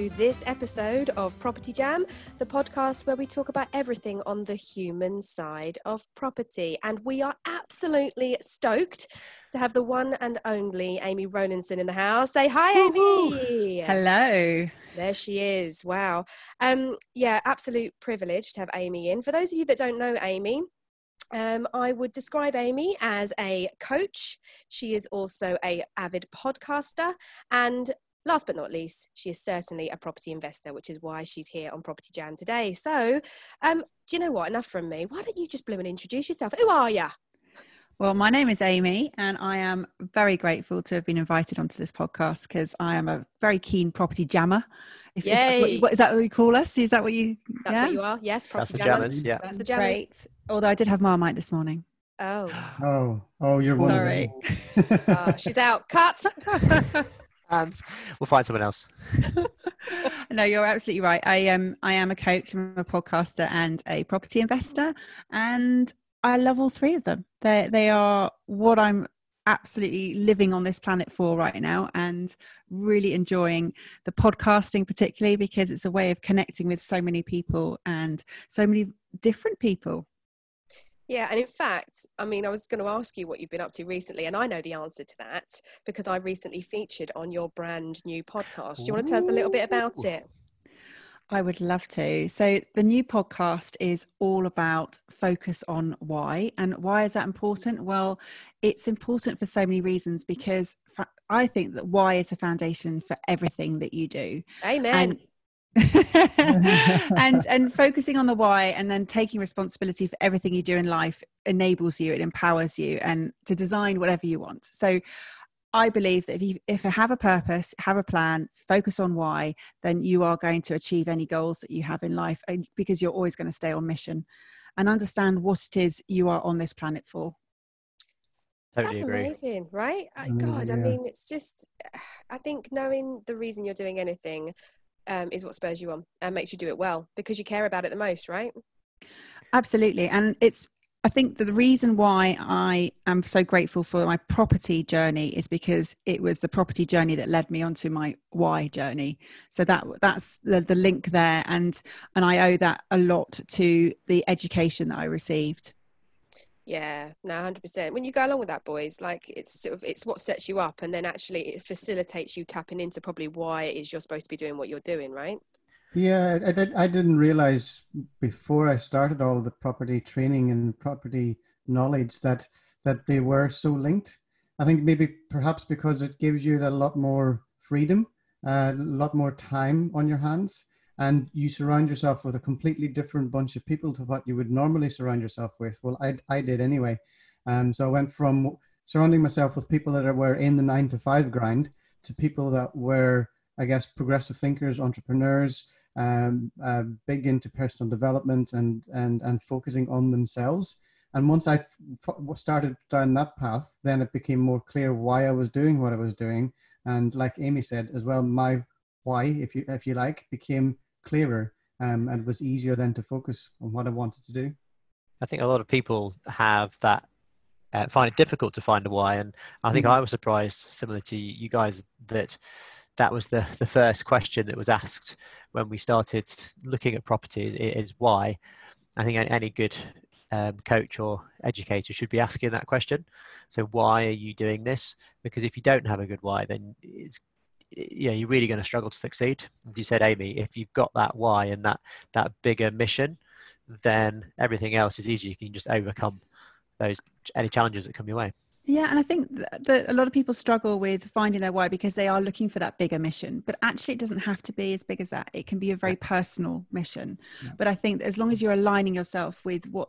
To this episode of Property Jam, the podcast where we talk about everything on the human side of property. And we are absolutely stoked to have the one and only Amy Rowlinson in the house. Say hi, Amy. Hello. There she is. Wow. Um, yeah, absolute privilege to have Amy in. For those of you that don't know Amy, um, I would describe Amy as a coach. She is also a avid podcaster, and last but not least, she is certainly a property investor, which is why she's here on Property Jam today. So, um, do you know what? Enough from me. Why don't you just bloom and introduce yourself? Who are you? Well, my name is Amy, and I am very grateful to have been invited onto this podcast because I am a very keen property jammer. If, if what, Yay. you- what is that what you call us? Is that what you? That's yeah? what you are. Yes, That's property the jammers. jammers, yeah. That's the jammers. Great. Although I did have Marmite this morning. Oh, Oh, oh, you're one Sorry. of them. uh, she's out. Cut. And we'll find someone else. no, you're absolutely right. I am. I am a coach. I'm a podcaster and a property investor, and I love all three of them. They they are what I'm absolutely living on this planet for right now, and really enjoying the podcasting, particularly because it's a way of connecting with so many people and so many different people. Yeah, and in fact, I mean, I was going to ask you what you've been up to recently, and I know the answer to that because I recently featured on your brand new podcast. Do you want to tell us a little bit about it? I would love to. So, the new podcast is all about focus on why. And why is that important? Well, it's important for so many reasons because fa- I think that why is the foundation for everything that you do. Amen. And, and and focusing on the why and then taking responsibility for everything you do in life enables you it empowers you and to design whatever you want so I believe that if you if you have a purpose, have a plan, focus on why, then you are going to achieve any goals that you have in life because you're always going to stay on mission and understand what it is you are on this planet for. Totally That's agree. amazing, right? I Amazing, God, I mean, it's just, I think knowing the reason you're doing anything um, is what spurs you on and makes you do it well because you care about it the most, right? Absolutely. And it's, I think the reason why I am so grateful for my property journey is because it was the property journey that led me onto my why journey. So that that's the, the link there. And, and I owe that a lot to the education that I received. Yeah, no, hundred percent. When you go along with that, boys, like it's sort of it's what sets you up, and then actually it facilitates you tapping into probably why it is you're supposed to be doing what you're doing, right? Yeah, I, did, I didn't realize before I started all the property training and property knowledge that that they were so linked. I think maybe perhaps because it gives you a lot more freedom, uh, a lot more time on your hands, and you surround yourself with a completely different bunch of people to what you would normally surround yourself with. Well, I, I did anyway. Um, so I went from surrounding myself with people that were in the nine to five grind to people that were, I guess, progressive thinkers, entrepreneurs, um, uh, big into personal development and and and focusing on themselves. And once I f- started down that path, then it became more clear why I was doing what I was doing. And like Amy said as well, my why, if you if you like, became clearer um, and was easier then to focus on what I wanted to do. I think a lot of people have that, uh, find it difficult to find a why. And I think Mhm. I was surprised, similar to you guys, that that was the, the first question that was asked when we started looking at property is why. I think any- any good um, coach or educator should be asking that question. So why are you doing this? Because if you don't have a good why, then it's yeah, you're really going to struggle to succeed. As you said, Amy, if you've got that why and that that bigger mission, then everything else is easy. You can just overcome those any challenges that come your way. Yeah, and I think that a lot of people struggle with finding their why because they are looking for that bigger mission. But actually, it doesn't have to be as big as that. It can be a very personal mission. Yeah. But I think that as long as you're aligning yourself with what,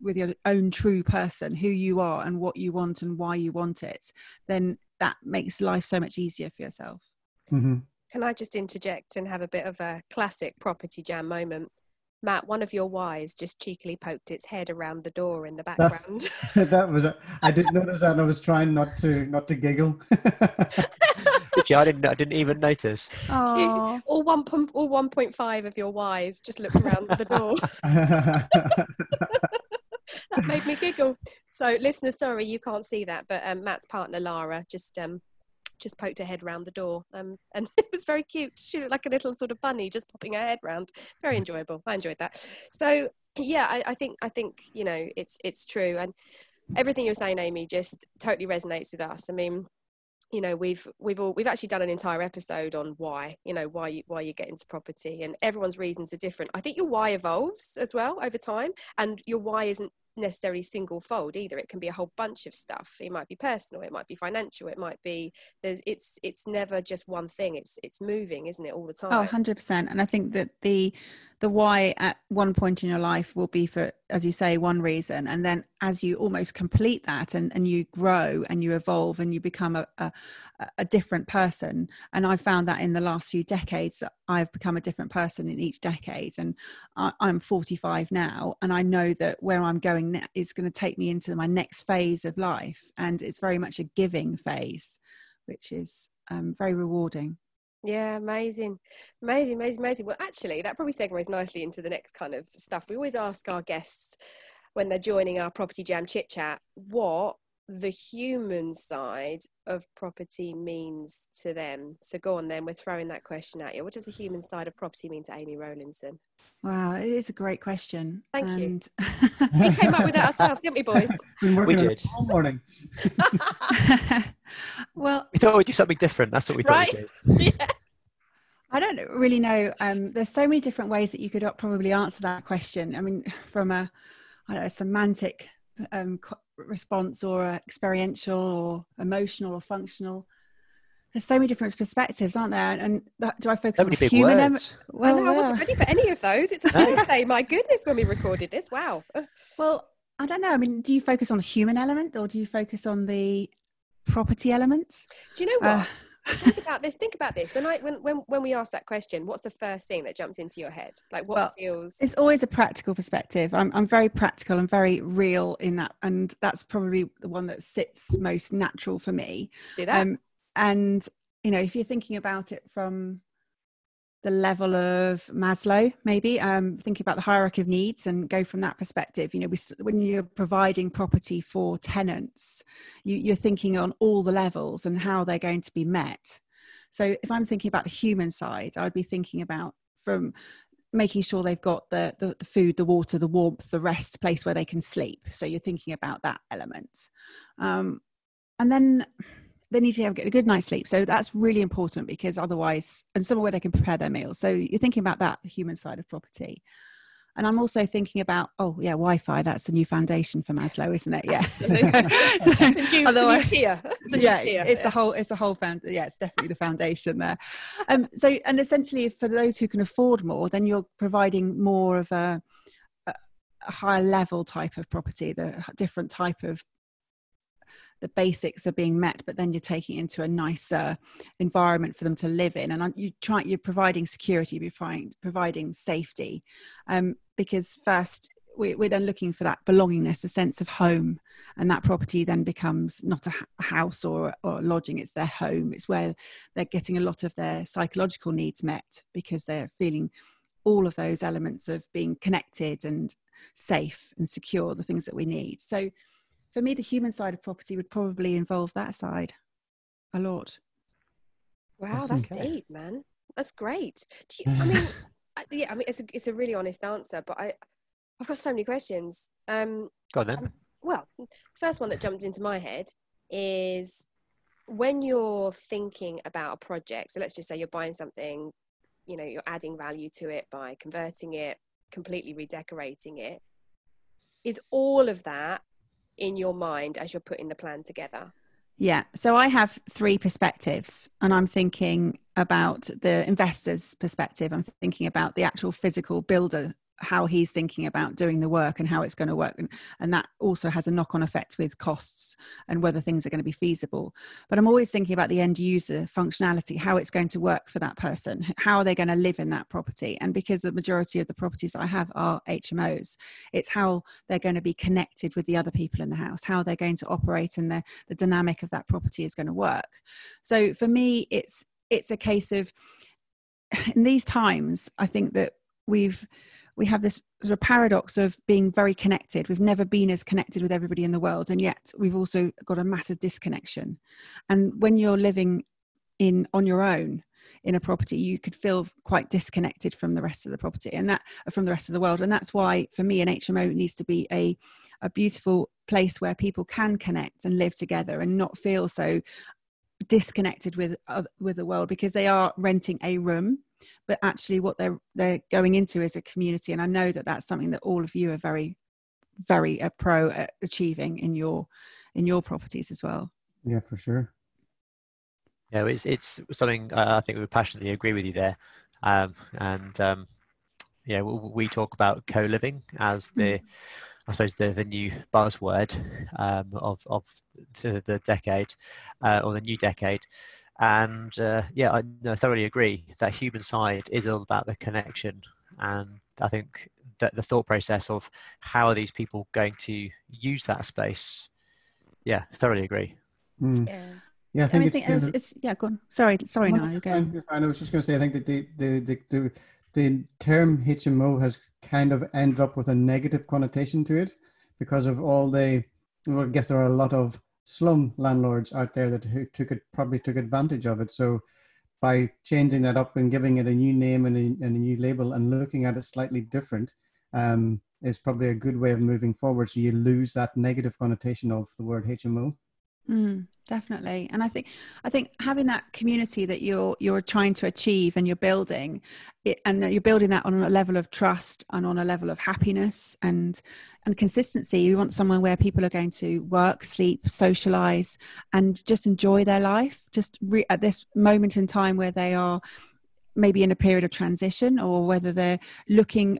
with your own true person, who you are, and what you want and why you want it, then that makes life so much easier for yourself. Hmm Can I just interject and have a bit of a classic property jam moment? Matt, one of your whys just cheekily poked its head around the door in the background. That, that was. I didn't notice that. and I was trying not to not to giggle. Did you? I didn't. I didn't even notice. Oh, all one point, all one point five of your whys just looked around the door. that made me giggle. So, listeners, sorry you can't see that, but um, Matt's partner Lara just um, just poked her head round the door, um, and it was very cute. She looked like a little sort of bunny just popping her head round. Very enjoyable. I enjoyed that. So, yeah, I, I think I think you know it's it's true, and everything you're saying, Amy, just totally resonates with us. I mean, you know we've we've all we've actually done an entire episode on why you know why you why you get into property and everyone's reasons are different i think your why evolves as well over time and your why isn't necessarily single fold either. It can be a whole bunch of stuff. It might be personal it might be financial it might be there's it's it's never just one thing. It's it's moving isn't it all the oh, time? oh 100% and i think that the the why at one point in your life will be for as you say one reason. And then as you almost complete that and, and you grow and you evolve and you become a, a, a different person. And i've found that in the last few decades i've become a different person in each decade. And I, i'm 45 now and i know that where i'm going is going to take me into my next phase of life and it's very much a giving phase which is um, very rewarding Yeah, amazing, amazing, amazing, amazing. Well, actually, that probably segues nicely into the next kind of stuff. We always ask our guests when they're joining our Property Jam chit chat what the human side of property means to them. So go on then, we're throwing that question at you. What does the human side of property mean to Amy Rowlinson? wow it is a great question Thank you. We came up with that ourselves, didn't we, boys? Been working We did. all morning. well We thought we'd do something different. That's what we thought Right. we'd do. yeah. I don't really know. Um, there's so many different ways that you could probably answer that question. I mean, from a, I don't know, semantic um, co- response or a experiential or emotional or functional. There's so many different perspectives, aren't there? And that, do I focus So on many the big human? em- words. I well, know, I wasn't ready for any of those. It's a Thursday. My goodness, when we recorded this. Wow. well, I don't know. I mean, do you focus on the human element or do you focus on the property element? Do you know what? Uh, think about this. Think about this. When I when when when we ask that question, what's the first thing that jumps into your head? Like what Well, feels? it's always a practical perspective. I'm, I'm very practical and very real in that. And that's probably the one that sits most natural for me. Do that. Um, and, you know, if you're thinking about it from the level of Maslow, maybe um, thinking about the hierarchy of needs and go from that perspective. You know, we, when you're providing property for tenants, you, you're thinking on all the levels and how they're going to be met. So if I'm thinking about the human side, I'd be thinking about from making sure they've got the, the, the food, the water, the warmth, the rest, place where they can sleep. So you're thinking about that element. Um, and then they need to have a good night's sleep. So that's really important because otherwise, and somewhere where they can prepare their meals. So you're thinking about that, the human side of property. And I'm also thinking about, oh yeah, Wi-Fi. That's the new foundation for Maslow, isn't it? Yes. Absolutely. It's a new- it's a Otherwise- tier. It's a new yeah, it's a whole, it's a whole found. Yeah, it's definitely the foundation there. Um, so, and essentially, for those who can afford more, then you're providing more of a, a higher level type of property, the different type of the basics are being met, but then you're taking into a nicer environment for them to live in, and you try you're providing security, you're providing, providing safety, um, because first we, we're then looking for that belongingness, a sense of home, and that property then becomes not a house or or lodging; it's their home. It's where they're getting a lot of their psychological needs met because they're feeling all of those elements of being connected and safe and secure, the things that we need. So for me, the human side of property would probably involve that side a lot. Wow, Awesome. that's Okay. deep, man. That's great. Do you, I mean, I- yeah, I mean, it's a, it's a really honest answer, but I, I've got so many questions. Um, Go on then. well, first one that jumped into my head is when you're thinking about a project. So let's just say you're buying something, you know, you're adding value to it by converting it, completely redecorating it. Is all of that in your mind as you're putting the plan together? Yeah. So I have three perspectives, and I'm thinking about the investor's perspective. I'm thinking about the actual physical builder how he's thinking about doing the work and how it's going to work and, and that also has a knock-on effect with costs and whether things are going to be feasible. But i'm always thinking about the end user functionality how it's going to work for that person how are they going to live in that property? And because the majority of the properties i have are hmos it's how they're going to be connected with the other people in the house how they're going to operate and the, the dynamic of that property is going to work. So for me it's it's a case of in these times i think that we've we have this sort of paradox of being very connected. We've never been as connected with everybody in the world, and yet we've also got a massive disconnection. And when you're living in on your own in a property, you could feel quite disconnected from the rest of the property and that from the rest of the world. And that's why, for me, an HMO needs to be a a beautiful place where people can connect and live together and not feel so disconnected with uh, with the world because they are renting a room but actually what they're they're going into is a community and i know that that's something that all of you are very very uh, pro at achieving in your in your properties as well. Yeah for sure. Yeah it's it's something uh, i think we passionately agree with you there. Um, and um, yeah we, we, talk about co-living as the mm. I suppose the, the new buzzword um, of of the, the decade uh, or the new decade, and uh, yeah, I, I thoroughly agree that human side is all about the connection. And I think that the thought process of how are these people going to use that space, yeah, thoroughly agree. Mm. Yeah. Yeah, I think, I mean, it's, think it's, it's, yeah. Go on. Sorry, sorry. No, you go. I was just going to say. I think that the, the the, the the term HMO has kind of ended up with a negative connotation to it because of all the. Well, I guess there are a lot of slum landlords out there that who took it probably took advantage of it. So by changing that up and giving it a new name and a, and a new label and looking at it slightly different um, is probably a good way of moving forward. So you lose that negative connotation of the word HMO. Mm, definitely, and I think I think having that community that you're you're trying to achieve and you're building, it, and you're building that on a level of trust and on a level of happiness and and consistency. You want somewhere where people are going to work, sleep, socialize, and just enjoy their life. Just re- at this moment in time where they are maybe in a period of transition or whether they're looking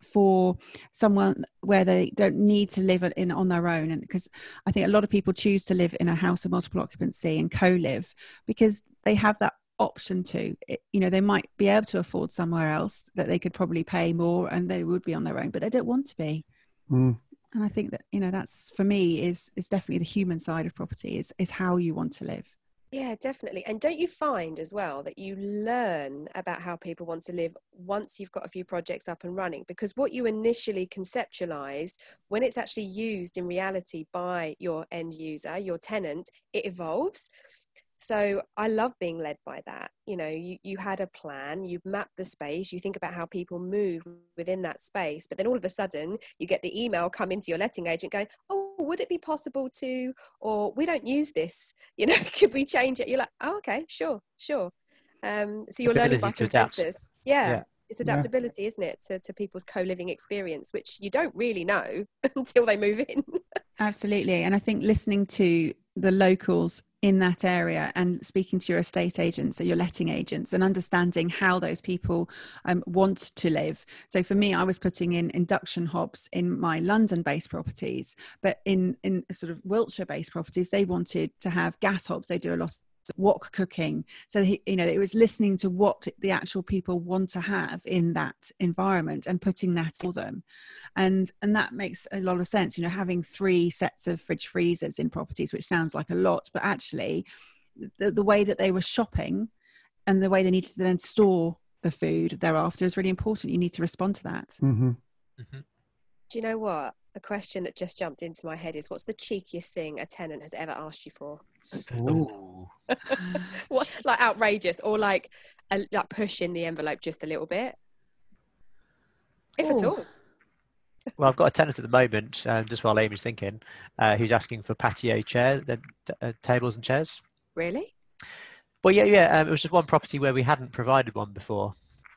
for someone where they don't need to live in on their own. And because i think a lot of people choose to live in a house of multiple occupancy and co-live because they have that option to. It, you know they might be able to afford somewhere else that they could probably pay more and they would be on their own but they don't want to be. Mm. and i think that you know that's for me is is definitely the human side of property is is how you want to live yeah, definitely. And don't you find as well that you learn about how people want to live once you've got a few projects up and running? Because what you initially conceptualized, when it's actually used in reality by your end user, your tenant, it evolves so i love being led by that you know you, you had a plan you've mapped the space you think about how people move within that space but then all of a sudden you get the email come into your letting agent going oh would it be possible to or we don't use this you know could we change it? You're like oh okay sure sure. Um, so you're learning by consensus yeah. yeah. it's adaptability yeah. isn't it to, to people's co-living experience which you don't really know until they move in absolutely and i think listening to the locals in that area and speaking to your estate agents or your letting agents and understanding how those people um, want to live. So for me, I was putting in induction hobs in my London based properties, but in, in sort of Wiltshire based properties, they wanted to have gas hobs. They do a lot wok cooking. So he, you know it was listening to what the actual people want to have in that environment and putting that for them. And and that makes a lot of sense you know having three sets of fridge freezers in properties which sounds like a lot but actually the, the way that they were shopping and the way they needed to then store the food thereafter is really important. You need to respond to that. Mm-hmm. Mm-hmm. do you know what? A question that just jumped into my head is what's the cheekiest thing a tenant has ever asked you for what, like outrageous or like a, like pushing the envelope just a little bit, if Ooh. at all. Well, I've got a tenant at the moment, um, just while Amy's thinking, uh, who's asking for patio chairs, uh, uh, tables and chairs. Really? Well, yeah, yeah. Um, it was just one property where we hadn't provided one before,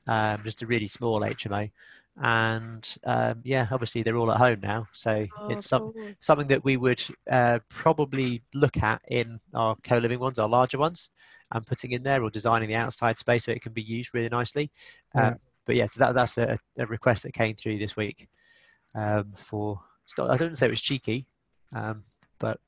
um, just a really small HMO and um, yeah, obviously they're all at home now, so oh, it's some, something that we would uh, probably look at in our co-living ones, our larger ones, and putting in there or designing the outside space so it can be used really nicely. Um, but yeah, so that, that's a, a request that came through this week um, for. I don't say it was cheeky, um, but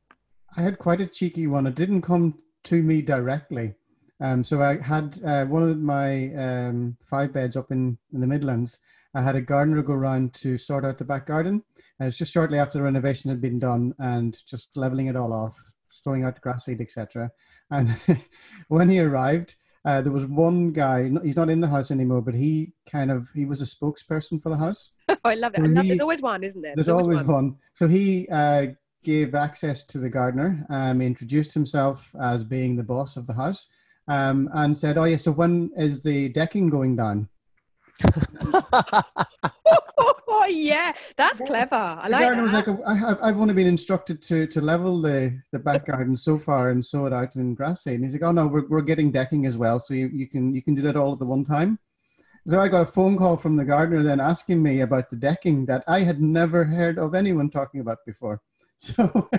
I had quite a cheeky one. It didn't come to me directly. Um, so I had uh, one of my um, five beds up in, in the Midlands. I had a gardener go around to sort out the back garden. And it's just shortly after the renovation had been done and just leveling it all off, throwing out the grass seed, etc. And when he arrived, uh, there was one guy. He's not in the house anymore, but he kind of he was a spokesperson for the house. oh, I love it. So I love he, There's always one, isn't there? There's, there's always, always one. one. So he uh, gave access to the gardener, um, introduced himself as being the boss of the house, um, and said, "Oh yeah, so when is the decking going down?" Oh yeah, that's clever. I like that. Was like, I have, I've only been instructed to to level the the back garden so far and sow it out in grass seed. And he's like, "Oh no, we're we're getting decking as well, so you, you can you can do that all at the one time." So I got a phone call from the gardener then asking me about the decking that I had never heard of anyone talking about before. So.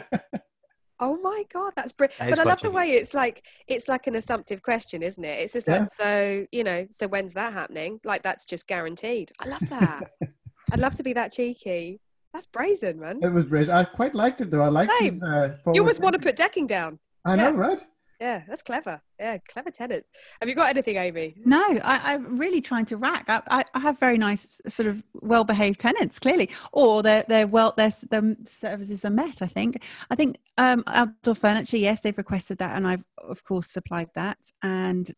Oh my god, that's brilliant! That but I love the way it's like it's like an assumptive question, isn't it? It's just yeah. like so you know. So when's that happening? Like that's just guaranteed. I love that. I'd love to be that cheeky. That's brazen, man. It was brazen. I quite liked it though. I liked his, uh, You almost want to put decking down. I know, right? Yeah, that's clever. Yeah, clever tenants. Have you got anything, Amy? No, I, am really trying to rack. I, I, have very nice, sort of well-behaved tenants, clearly, or their their well their, their services are met. I think. I think um, outdoor furniture. Yes, they've requested that, and I've of course supplied that. And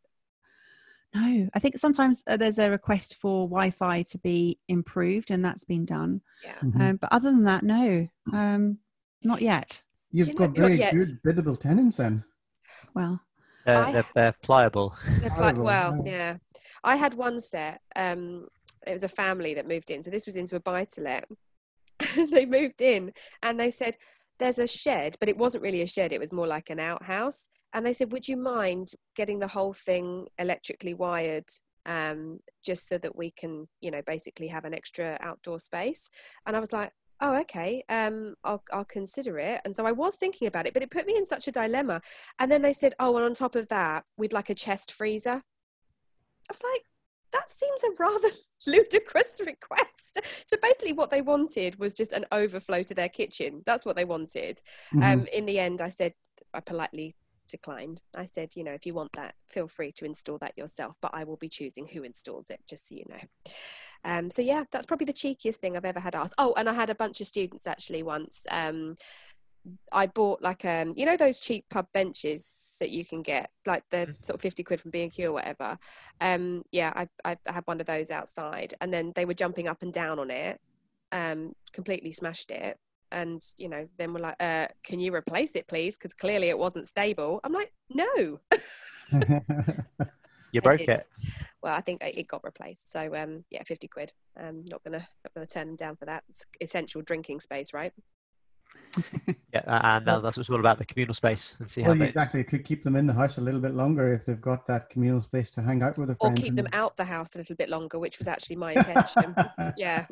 no, I think sometimes uh, there's a request for Wi-Fi to be improved, and that's been done. Yeah. Mm-hmm. Um, but other than that, no, um, not yet. You've you got very good biddable tenants then. Well, uh, they're, they're, pliable. They're pli- well, yeah. I had one set. Um, it was a family that moved in, so this was into a buy to let. they moved in, and they said, "There's a shed, but it wasn't really a shed. It was more like an outhouse." And they said, "Would you mind getting the whole thing electrically wired um, just so that we can, you know, basically have an extra outdoor space. And I was like, oh okay um I'll, I'll consider it. And so i was thinking about it but it put me in such a dilemma. And then they said oh and on top of that we'd like a chest freezer. I was like that seems a rather ludicrous request. So basically what they wanted was just an overflow to their kitchen. That's what they wanted. Mm-hmm. um in the end i said i politely declined. I said, you know, if you want that, feel free to install that yourself, but I will be choosing who installs it, just so you know. Um, so yeah, that's probably the cheekiest thing I've ever had asked. Oh, and I had a bunch of students actually once. Um, I bought like um, you know, those cheap pub benches that you can get, like the mm-hmm. sort of fifty quid from B and Q or whatever. Um, yeah, I, I had one of those outside, and then they were jumping up and down on it. Um, completely smashed it and you know then we're like uh, can you replace it please? Because clearly it wasn't stable. I'm like no. You broke it. Well i think it got replaced. So um yeah 50 quid. I'm not gonna not gonna turn them down for that. It's essential drinking space right? Yeah and uh, that's what's all about the communal space and see well, how they... exactly. It could keep them in the house a little bit longer if they've got that communal space to hang out with their friends or keep and... them out the house a little bit longer which was actually my intention. Yeah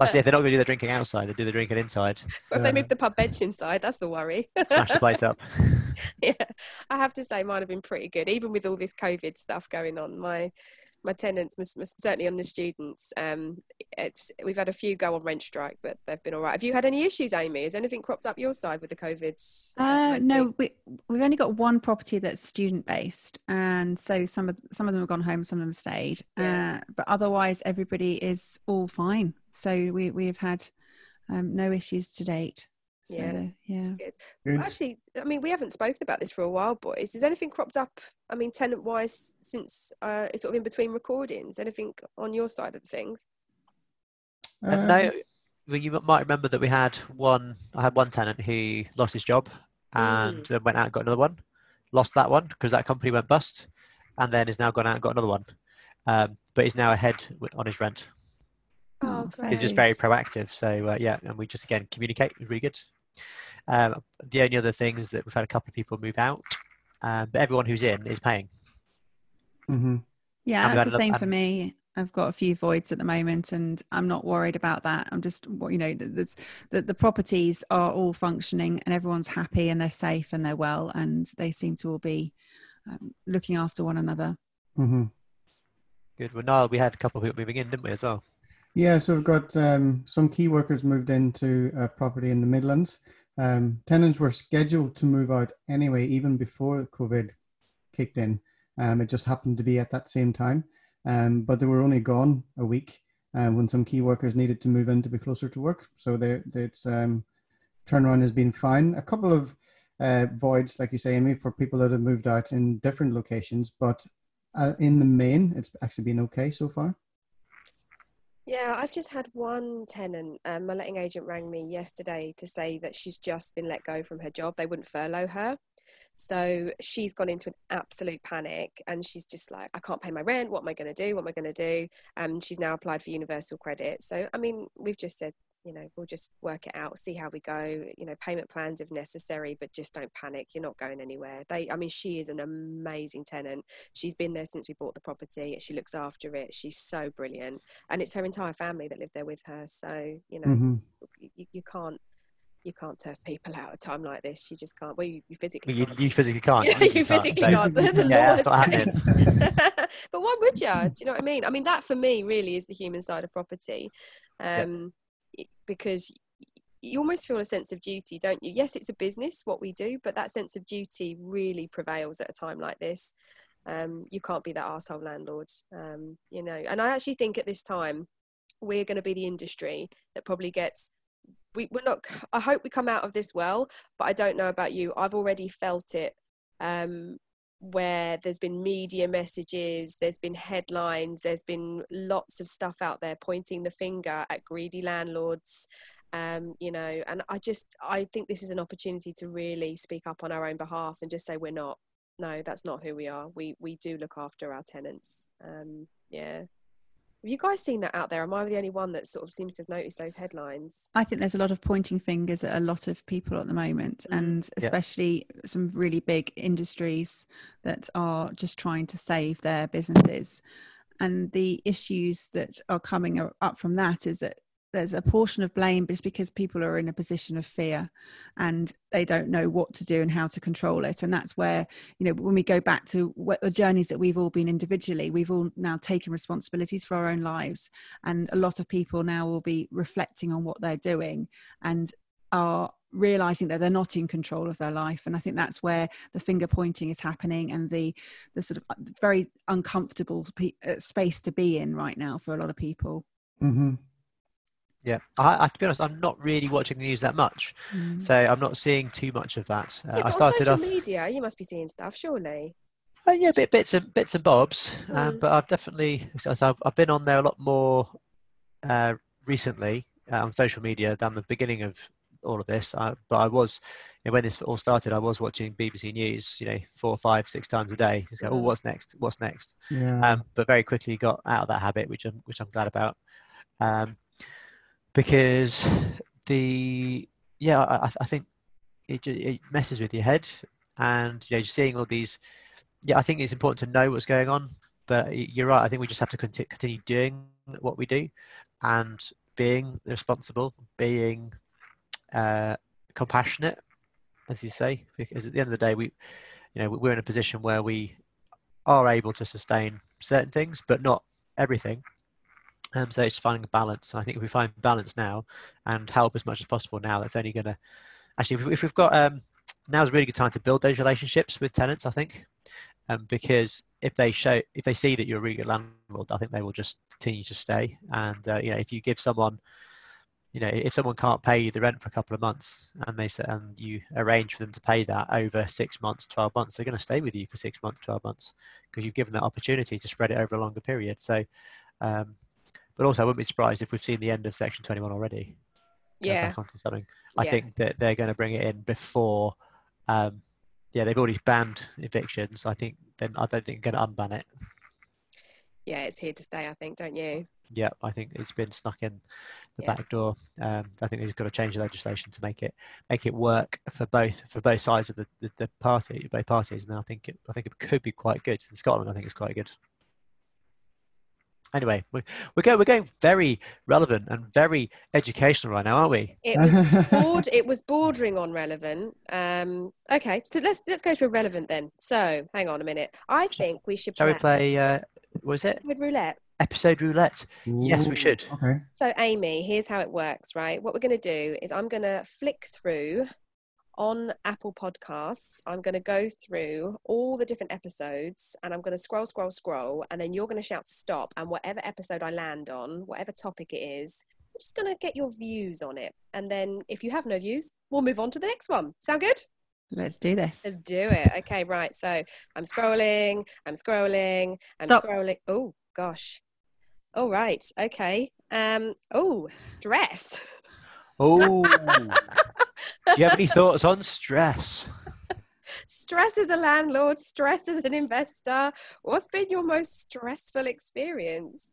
I see if they're not going to do the drinking outside, they do the drinking inside. But if they move the pub bench inside, that's the worry. Smash the place up. yeah, I have to say, mine have been pretty good, even with all this COVID stuff going on. My my tenants, certainly on the students, um, it's we've had a few go on rent strike, but they've been all right. Have you had any issues, Amy? Has anything cropped up your side with the COVID? Uh, no, we we've only got one property that's student based, and so some of some of them have gone home, some of them have stayed. Yeah. Uh, but otherwise, everybody is all fine. So we we have had um, no issues to date. So, yeah, yeah. Good. good. Actually, I mean, we haven't spoken about this for a while, boys. Has anything cropped up? I mean, tenant wise, since uh, it's sort of in between recordings. Anything on your side of things? Uh, no. Well, you might remember that we had one. I had one tenant who lost his job and mm. then went out and got another one. Lost that one because that company went bust, and then has now gone out and got another one. Um, but he's now ahead on his rent. Oh, he's just very proactive. So uh, yeah, and we just again communicate. It's really good. Um, the only other thing is that we've had a couple of people move out, um, but everyone who's in is paying. Mm-hmm. Yeah, that's the same for me. I've got a few voids at the moment, and I'm not worried about that. I'm just, what you know, the, the, the properties are all functioning, and everyone's happy, and they're safe, and they're well, and they seem to all be um, looking after one another. Mm-hmm. good. Well, Niall, we had a couple of people moving in, didn't we, as well? Yeah, so we've got um, some key workers moved into a property in the Midlands. Um, tenants were scheduled to move out anyway, even before COVID kicked in. Um, it just happened to be at that same time. Um, but they were only gone a week uh, when some key workers needed to move in to be closer to work. So they, it's um, turnaround has been fine. A couple of uh, voids, like you say, Amy, for people that have moved out in different locations, but uh, in the main, it's actually been okay so far. Yeah, I've just had one tenant. Um, my letting agent rang me yesterday to say that she's just been let go from her job. They wouldn't furlough her. So she's gone into an absolute panic and she's just like, I can't pay my rent. What am I going to do? What am I going to do? And um, she's now applied for universal credit. So, I mean, we've just said, you know, we'll just work it out, see how we go, you know, payment plans if necessary, but just don't panic. You're not going anywhere. They, I mean, she is an amazing tenant. She's been there since we bought the property. She looks after it. She's so brilliant. And it's her entire family that live there with her. So, you know, mm-hmm. you, you can't, you can't turf people out at a time like this. You just can't. Well, you, you physically well, you, can't. you, physically can't. you, you physically can't. can't. the yeah, that's not happening. but why would you? Do you know what I mean? I mean, that for me really is the human side of property. Um, because you almost feel a sense of duty, don't you? Yes, it's a business, what we do, but that sense of duty really prevails at a time like this. Um, you can't be that arsehole landlord, um, you know. And I actually think at this time, we're going to be the industry that probably gets. We, we're not. I hope we come out of this well, but I don't know about you. I've already felt it um, where there's been media messages, there's been headlines, there's been lots of stuff out there pointing the finger at greedy landlords. Um, you know, and I just I think this is an opportunity to really speak up on our own behalf and just say we're not. No, that's not who we are. We we do look after our tenants. Um, yeah. Have you guys seen that out there? Am I the only one that sort of seems to have noticed those headlines? I think there's a lot of pointing fingers at a lot of people at the moment, mm. and especially yeah. some really big industries that are just trying to save their businesses. And the issues that are coming up from that is that there's a portion of blame but it's because people are in a position of fear and they don't know what to do and how to control it. And that's where you know when we go back to what the journeys that we've all been individually we've all now taken responsibilities for our own lives. And a lot of people now will be reflecting on what they're doing and are realizing that they're not in control of their life. And i think that's where the finger pointing is happening and the the sort of uh, very uncomfortable uh, space to be in right now for a lot of people. Mm-hmm. Yeah, I, I, to be honest, I'm not really watching the news that much, mm. so I'm not seeing too much of that. Uh, yeah, I started on off media. You must be seeing stuff, surely. Uh, yeah, bit, bits and bits and bobs, um, mm. um, but I've definitely I've, I've been on there a lot more uh, recently uh, on social media than the beginning of all of this. I, but I was you know, when this all started, I was watching BBC News, you know, four, five, six times a day. Just go, oh, what's next? What's next? Yeah. Um, but very quickly got out of that habit, which I'm which I'm glad about. Um, because the yeah I, I think it, it messes with your head and you know seeing all these yeah I think it's important to know what's going on but you're right I think we just have to continue doing what we do and being responsible being uh, compassionate as you say because at the end of the day we you know we're in a position where we are able to sustain certain things but not everything um, so it's finding a balance. I think if we find balance now and help as much as possible now, that's only going to actually, if we've got um, now is a really good time to build those relationships with tenants. I think um, because if they show, if they see that you're a really good landlord, I think they will just continue to stay. And uh, you know, if you give someone, you know, if someone can't pay you the rent for a couple of months and they and you arrange for them to pay that over six months, 12 months, they're going to stay with you for six months, 12 months because you've given that opportunity to spread it over a longer period. So, um, but also, I wouldn't be surprised if we've seen the end of Section 21 already. Yeah. Back onto something. I yeah. think that they're going to bring it in before. Um, yeah, they've already banned evictions. I think then I don't think they're going to unban it. Yeah, it's here to stay. I think, don't you? Yeah, I think it's been snuck in the yeah. back door. Um, I think they've got to change the legislation to make it make it work for both for both sides of the, the, the party, both parties. And I think it, I think it could be quite good. In Scotland, I think it's quite good anyway, we're, we're, going, we're going very relevant and very educational right now, aren't we? It was, board, it was bordering on relevant. Um, okay, so let's let's go to irrelevant then. So hang on a minute. I think we should. Shall play... we play? Uh, Was it Episode roulette. episode roulette? Yes, we should. Okay. So, Amy, here's how it works, right? What we're going to do is I'm going to flick through on Apple Podcasts. I'm going to go through all the different episodes and I'm going to scroll, scroll, scroll. And then you're going to shout stop. And whatever episode I land on, whatever topic it is, I'm just going to get your views on it. And then if you have no views, we'll move on to the next one. Sound good? Let's do this. Let's do it. Okay, right. So I'm scrolling, I'm scrolling, I'm Stop. scrolling. Oh, gosh. All right. Okay. Um, oh, stress. Oh, do you have any thoughts on stress? stress as a landlord, stress as an investor. What's been your most stressful experience?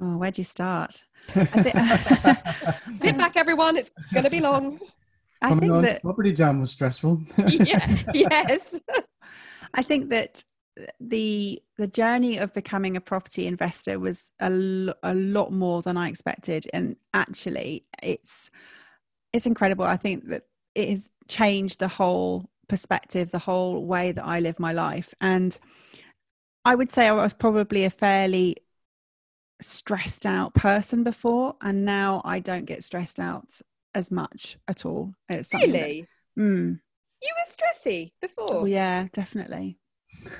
Oh, where'd you start? Sit back, everyone. It's going to be long. I think on that property jam was stressful. yeah. Yes. I think that the the journey of becoming a property investor was a, a lot more than I expected, and actually, it's it's incredible. I think that it has changed the whole perspective, the whole way that I live my life, and I would say I was probably a fairly stressed out person before, and now I don't get stressed out as much at all. It's something that- Really? Mm. You were stressy before. Oh yeah, definitely.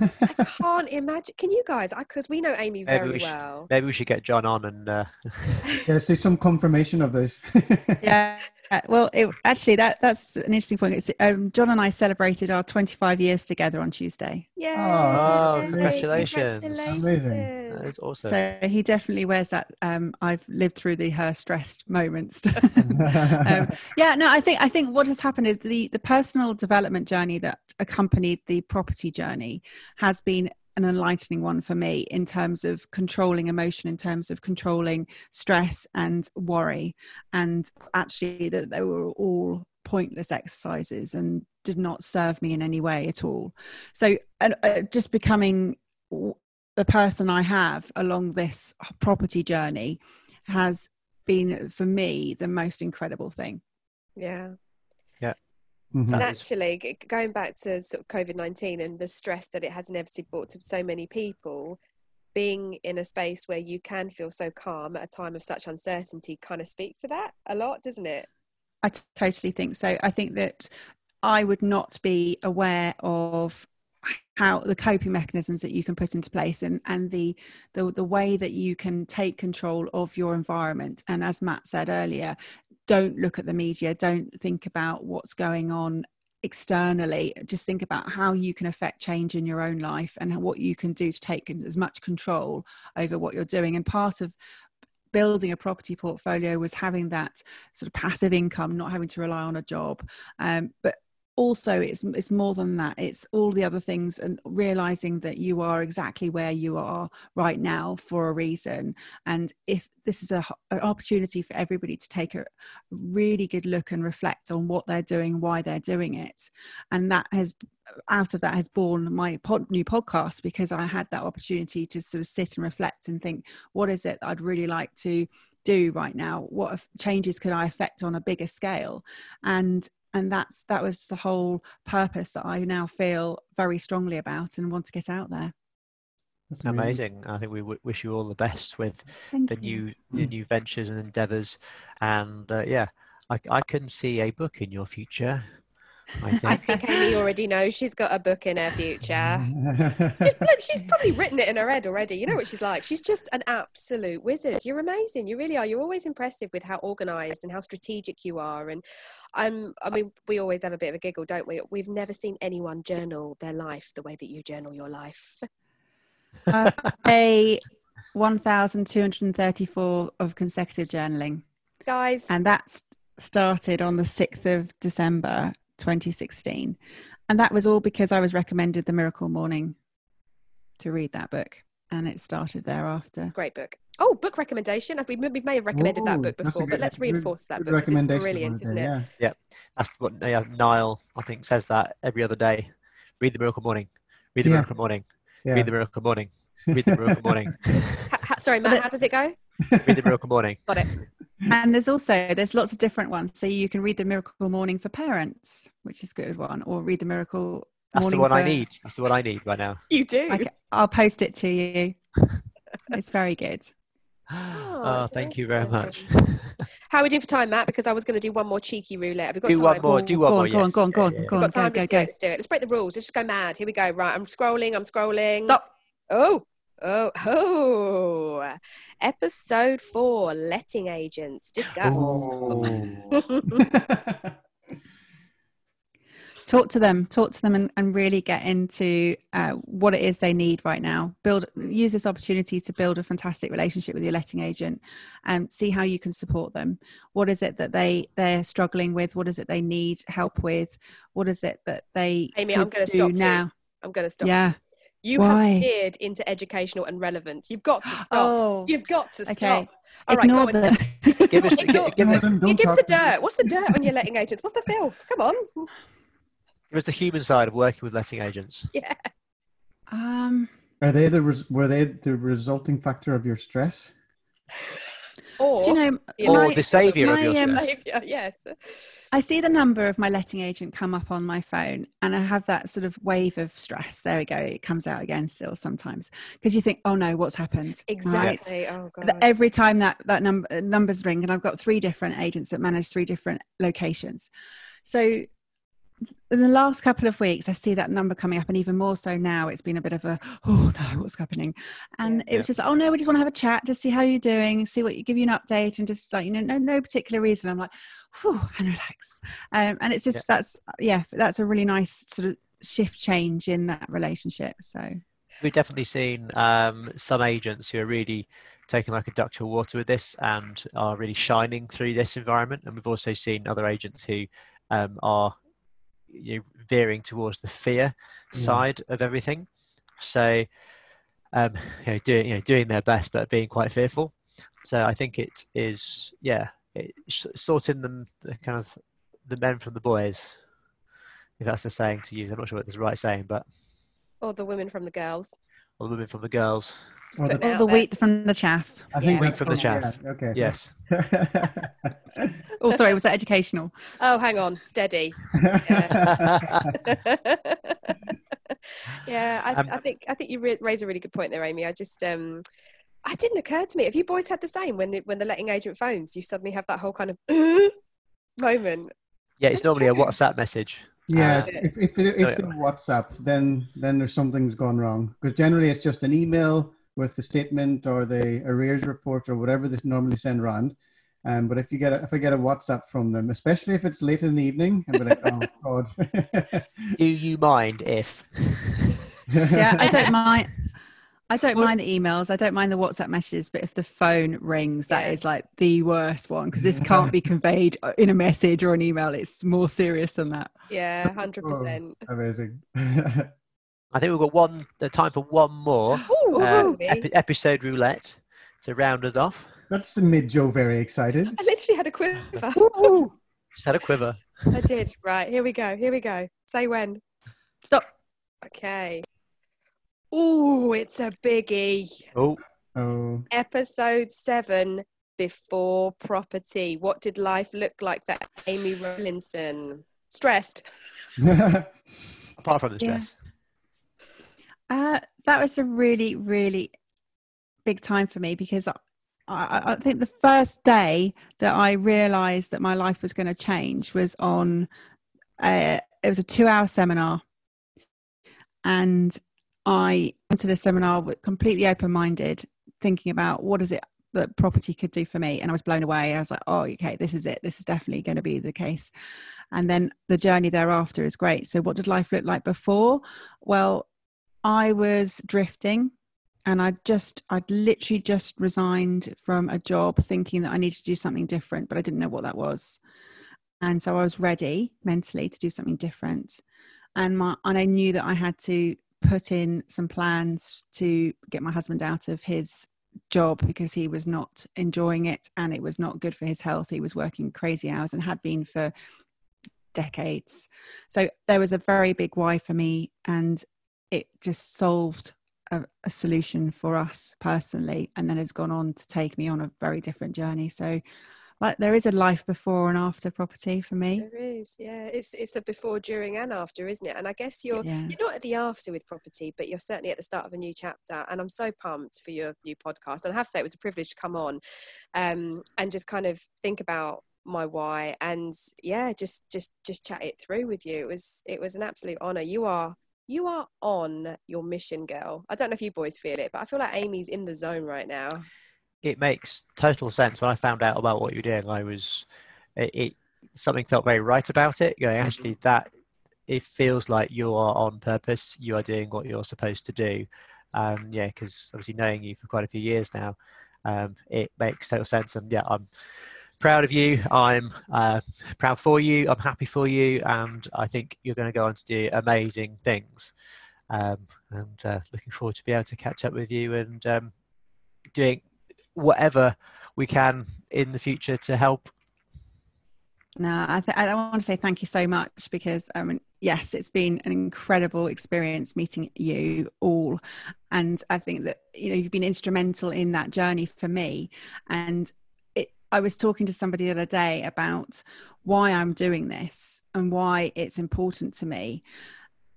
I can't imagine. Can you guys? Because we know Amy Maybe very we should- well. Maybe we should get John on and uh, yeah, see some confirmation of this. yeah uh, well it, actually that that's an interesting point It's, um, john and i celebrated our 25 years together on tuesday Yeah. Oh, congratulations. Amazing. that is awesome. so he definitely wears that um, i've lived through the her stressed moments um, yeah no i think i think what has happened is the the personal development journey that accompanied the property journey has been an enlightening one for me in terms of controlling emotion in terms of controlling stress and worry. And actually that they were all pointless exercises and did not serve me in any way at all. So uh, uh, just becoming the person i have along this property journey has been for me the most incredible thing. Yeah. Mhm. And actually, going back to sort of COVID 19 and the stress that it has inevitably brought to so many people, being in a space where you can feel so calm at a time of such uncertainty kind of speaks to that a lot, doesn't it? I t- totally think so. I think that I would not be aware of how the coping mechanisms that you can put into place and and the the the way that you can take control of your environment and as Matt said earlier don't look at the media don't think about what's going on externally. Just think about how you can affect change in your own life and what you can do to take as much control over what you're doing. And part of building a property portfolio was having that sort of passive income not having to rely on a job. Um, but also it's it's more than that. It's all the other things and realizing that you are exactly where you are right now for a reason. And if this is a, an opportunity for everybody to take a really good look and reflect on what they're doing why they're doing it. And that has out of that has born my pod, new podcast because i had that opportunity to sort of sit and reflect and think what is it i'd really like to do right now? What changes could i affect on a bigger scale? And and that's that was the whole purpose that i now feel very strongly about and want to get out there That's Amazing. I think we w- wish you all the best with Thank the you. new the new ventures and endeavors. And uh, yeah, I, I can see a book in your future. I I think. think Amy already knows she's got a book in her future. She's, she's probably written it in her head already. You know what she's like. She's just an absolute wizard. You're amazing. You really are. You're always impressive with how organized and how strategic you are. And um, I mean, we always have a bit of a giggle, don't we? We've never seen anyone journal their life the way that you journal your life. uh, a 1234 of consecutive journaling Guys, and that started on the 6th of december 2016 and that was all because i was recommended the miracle morning to read that book and it started thereafter great book. Oh, book recommendation. We, we may have recommended that book that's a before, but let's good- reinforce that good book. 'cause It's recommendation brilliant, one isn't day, it? Yeah. That's what yeah, Niall I think says that every other day. Read the Miracle Morning. Read the Yeah. Miracle Morning. yeah. Read the Miracle Morning. Read the Miracle Morning. Ha- ha- sorry, Matt, how does it go? Read the Miracle Morning. Got it. And there's also there's lots of different ones so you can read the miracle morning for parents which is a good one or read the miracle That's the Morning one I need. That's the one I need right now. You do. I, will post it to you. it's very good. Oh, oh that's thank you very much. How are we doing for time, Matt? Because I was going to do one more cheeky roulette. Have we got Do time? one more. Do Go one on, more. go on, yes. go on, go on, Yeah, yeah, go yeah. on. Got time. go, let's go. do it. Let's do it. Let's break the rules. Let's just go mad. Here we go. Right. I'm scrolling. I'm scrolling. Stop. Oh. Oh, oh, episode four, letting agents. Discuss. talk to them talk to them and, and really get into uh, what it is they need right now build use this opportunity to build a fantastic relationship with your letting agent and see how you can support them what is it that they they're struggling with what is it they need help with what is it that they Amy, I'm gonna do stop you. now I'm going to stop. yeah You Why? have veered into educational and relevant. You've got to stop. oh You've got to okay stop. All right, ignore go on. the Give us, Ignore- give, give, No, it- then Yeah, don't give us the dirt. What's the dirt on your letting agents? What's the filth? Come on. give us the human side of working with letting agents. Yeah. um Are they the res- were they the resulting factor of your stress? Or, do you know Or my- the saviour of your um. Saviour, yes. I see the number of my letting agent come up on my phone, and I have that sort of wave of stress. There we go. It comes out again still sometimes because you think, "Oh no, what's happened?" Right? Exactly. Oh, God. Every time that that number numbers ring, and I've got three different agents that manage three different locations. So in the last couple of weeks, I see that number coming up, and even more so now. It's been a bit of a, "Oh no, what's happening?" And it was just, "Oh no, we just want to have a chat, to see how you're doing, see what you give you an update, and just like you know, no no particular reason." I'm like, whew, and relax. Um, and it's just Yeah. that's yeah, that's a really nice sort of shift change in that relationship. So We've definitely seen um, some agents who are really taking like a duck to water with this and are really shining through this environment. And we've also seen other agents who um, are you know, veering towards the fear Yeah. side of everything. So, um, you know, doing you know doing their best but being quite fearful. So I think it is yeah, it, sorting them the kind of the men from the boys. If that's the saying to use, I'm not sure what that's the right saying, but Or the women from the girls. or the women from the girls. Just Or the- putting it all the wheat from the chaff. I think Yeah. that's From the chaff. yeah, Okay. Yes. Oh, sorry, was that educational? Oh, hang on. Steady. yeah, I, Um, I think I think you re- raise a really good point there, Amy. I just um, it didn't occur to me. Have you boys had the same when the when the letting agent phones? You suddenly have that whole kind of moment. Yeah, it's normally a WhatsApp message. Yeah, Uh, if, if, it, so- if it's WhatsApp, then then there's something's gone wrong because generally it's just an email with the statement or the arrears report or whatever they normally send around. Um, but if you get a, if I get a WhatsApp from them, especially if it's late in the evening, I'll be like, oh god. Do you mind if? Yeah, I don't mind. I don't mind the emails. I don't mind the WhatsApp messages, but if the phone rings, that Yeah. is like the worst one because this can't be conveyed in a message or an email. It's more serious than that. Yeah, hundred percent. Amazing. I think we've got one the time for one more uh, epi- episode roulette to round us off. That's made Jo very excited. I literally had a quiver. Just had a quiver. I did. Right, here we go. Here we go. Say when. Stop. Okay. Ooh, it's a biggie. Oh, Oh, Episode seven. Before property. What did life look like for Amy Rowlinson? Stressed. apart from the Yeah. stress. Uh, that was a really, really big time for me because I, I, I think the first day that I realised that my life was going to change was on. Uh, it was a two-hour seminar, and I went to the seminar completely open-minded, thinking about what is it that property could do for me, and I was blown away. I was like, "Oh, okay, this is it. This is definitely going to be the case." And then the journey thereafter is great. So, what did life look like before? Well, I was drifting and I just, I'd literally just resigned from a job thinking that I needed to do something different, but I didn't know what that was. And so I was ready mentally to do something different. And my, and I knew that I had to put in some plans to get my husband out of his job because he was not enjoying it and it was not good for his health. He was working crazy hours and had been for decades. So there was a very big why for me and it just solved a, a, solution for us personally and then has gone on to take me on a very different journey. So like there is a life before and after property for me. There is yeah. It's it's a before during and after isn't it? And i guess you're Yeah. you're not at the after with property but you're certainly at the start of a new chapter and i'm so pumped for your new podcast. And i have to say it was a privilege to come on um and just kind of think about my why and yeah just just just chat it through with you. It was it was an absolute honor. You are you are on your mission girl i don't know if you boys feel it but i feel like amy's in the zone right now it makes total sense when I found out about what you're doing. I was, it, it something felt very right about it. Going actually that it feels like you are on purpose. You are doing what you're supposed to do. Um, yeah, because obviously knowing you for quite a few years now, um, it makes total sense. And yeah, I'm proud of you. I'm uh, proud for you. I'm happy for you, and I think you're going to go on to do amazing things. Um, and uh, looking forward to be able to catch up with you and um, doing whatever we can in the future to help. No, I, th- I want to say thank you so much because I mean, yes, it's been an incredible experience meeting you all, and I think that you know you've been instrumental in that journey for me. And I was talking to somebody the other day about why I'm doing this and why it's important to me.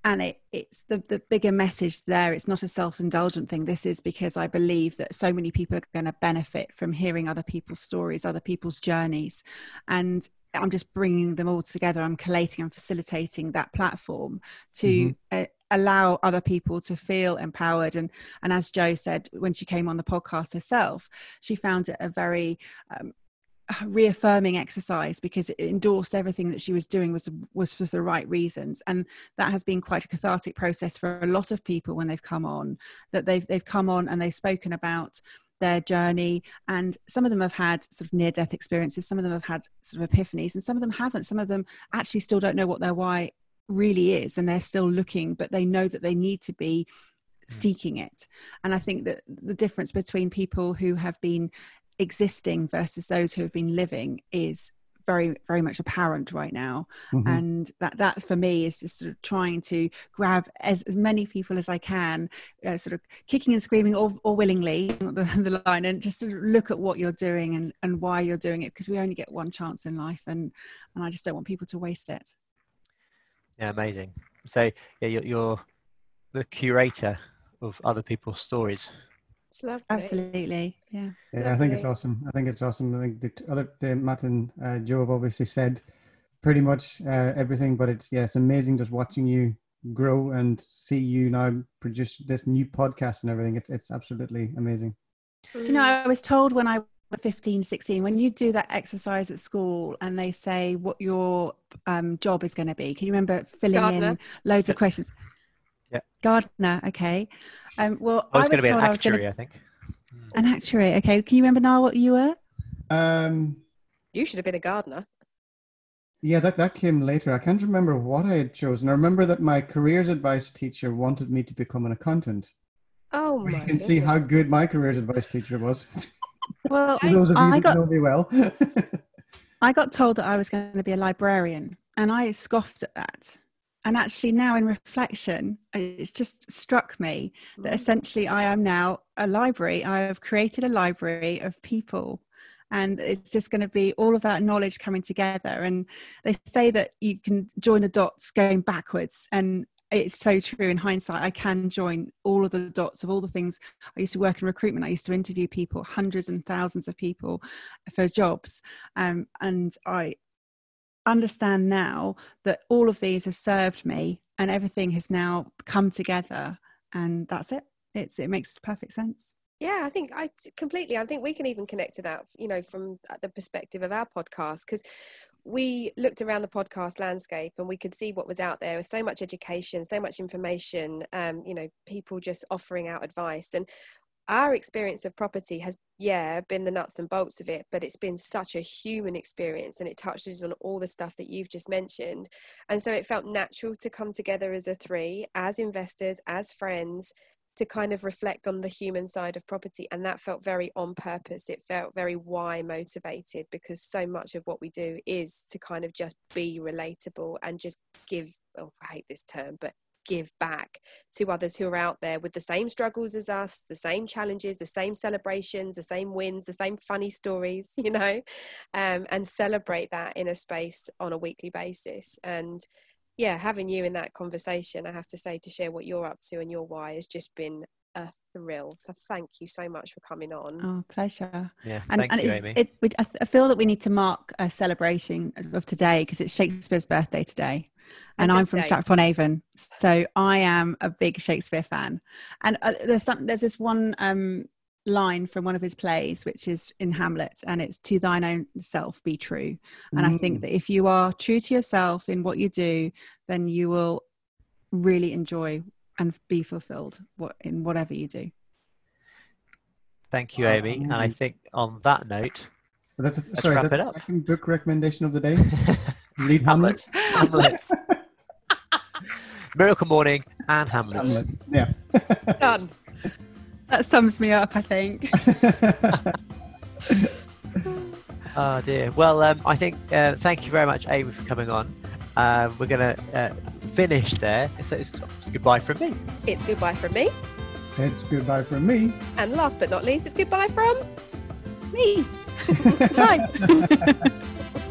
And it, it's the, the bigger message there. It's not a self indulgent thing. This is because I believe that so many people are going to benefit from hearing other people's stories, other people's journeys. And I'm just bringing them all together. I'm collating and facilitating that platform to uh, allow other people to feel empowered. And and as Jo said when she came on the podcast herself, she found it a very um, reaffirming exercise because it endorsed everything that she was doing was was for the right reasons. And that has been quite a cathartic process for a lot of people when they've come on that they've they've come on and they've spoken about their journey. And some of them have had sort of near death experiences some of them have had sort of epiphanies and some of them haven't. Some of them actually still don't know what their why really is and they're still looking but they know that they need to be hmm. seeking it. And i think that the difference between people who have been existing versus those who have been living is very very much apparent right now Mhm. and that that for me is just sort of trying to grab as many people as i can uh, sort of kicking and screaming or, or willingly the, the line and just sort of look at what you're doing and and why you're doing it because we only get one chance in life and and i just don't want people to waste it Yeah, amazing. So yeah, you're, you're the curator of other people's stories. It's lovely absolutely yeah Yeah, I think it's awesome. I think it's awesome. I think the t- other the Matt and uh, Jo have obviously said pretty much uh, everything, but it's yeah, it's amazing just watching you grow and see you now produce this new podcast and everything. It's it's absolutely amazing. Do you know, I was told when I was 15, 16, when you do that exercise at school and they say what your um, job is going to be, can you remember filling Gardener. in loads of questions? Yeah. Gardener, okay. Um, well, I was going to be an told I gonna- actuary, I think. An actuary, okay. Can you remember now what you were? Um, you should have been a gardener yeah, that that came later. I can't remember what I had chosen. I remember that my careers advice teacher wanted me to become an accountant. oh my you can see how good my careers advice teacher was. Well, For those of you I that got know me well. I got told that I was going to be a librarian, and I scoffed at that. And actually, now in reflection, it's just struck me that Mm. essentially I am now a library. I have created a library of people. And it's just going to be all of that knowledge coming together. And they say that you can join the dots going backwards. And it's so true in hindsight. I can join all of the dots of all the things. I used to work in recruitment. I used to interview people, hundreds and thousands of people for jobs. Um, and I understand now that all of these have served me and everything has now come together. And that's it. It's, it makes perfect sense. Yeah, I think i completely. I think we can even connect to that, you know, from uh, the perspective of our podcast, because we looked around the podcast landscape and we could see what was out there. with so much education, so much information. Um, you know, people just offering out advice, and our experience of property has, yeah, been the nuts and bolts of it, but it's been such a human experience, and it touches on all the stuff that you've just mentioned, and so it felt natural to come together as a three, as investors, as friends to kind of reflect on the human side of property. And that felt very on purpose. It felt very why motivated because so much of what we do is to kind of just be relatable and just give oh i hate this term but give back to others who are out there with the same struggles as us, the same challenges, the same celebrations, the same wins, the same funny stories, you know, um, and celebrate that in a space on a weekly basis. And yeah, having you in that conversation, I have to say to share what you're up to and your why has just been a thrill. So thank you so much for coming on. Oh, pleasure. Yeah, And, thank and you, it's, Amy. it, we, I feel that we need to mark a celebration of today because it's Shakespeare's birthday today. And And I'm from today. Stratford Avon, so I am a big Shakespeare fan. And uh, there's some, there's this one um, line from one of his plays, which is in Hamlet, and it's "To thine own self be true." And I think Mm. that if you are true to yourself in what you do, then you will really enjoy and be fulfilled in whatever you do. Thank you, Wow, Amy. And I think on that note, But that's Let's sorry, is wrap that it the up. second book recommendation of the day? Read Hamlet. Hamlet. Hamlet. Miracle Morning and Hamlet. Hamlet. Yeah. Done. That sums me up, I think. Oh dear. Well, um, I think uh, thank you very much, Amy, for coming on. Uh, we're going to uh, finish there. So it's, it's goodbye from me. It's goodbye from me. it's goodbye from me. And last but not least, it's goodbye from Me. Bye.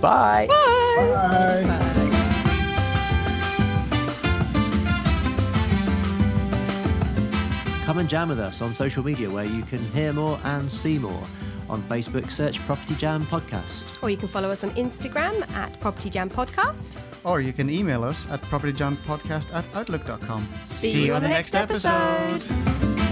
Bye. Bye. Bye. Bye. Come and jam with us on social media where you can hear more and see more. On Facebook, search Property Jam Podcast. Or you can follow us on Instagram at Property Jam Podcast. Or you can email us at propertyjampodcast at outlook.com. See you on the next episode.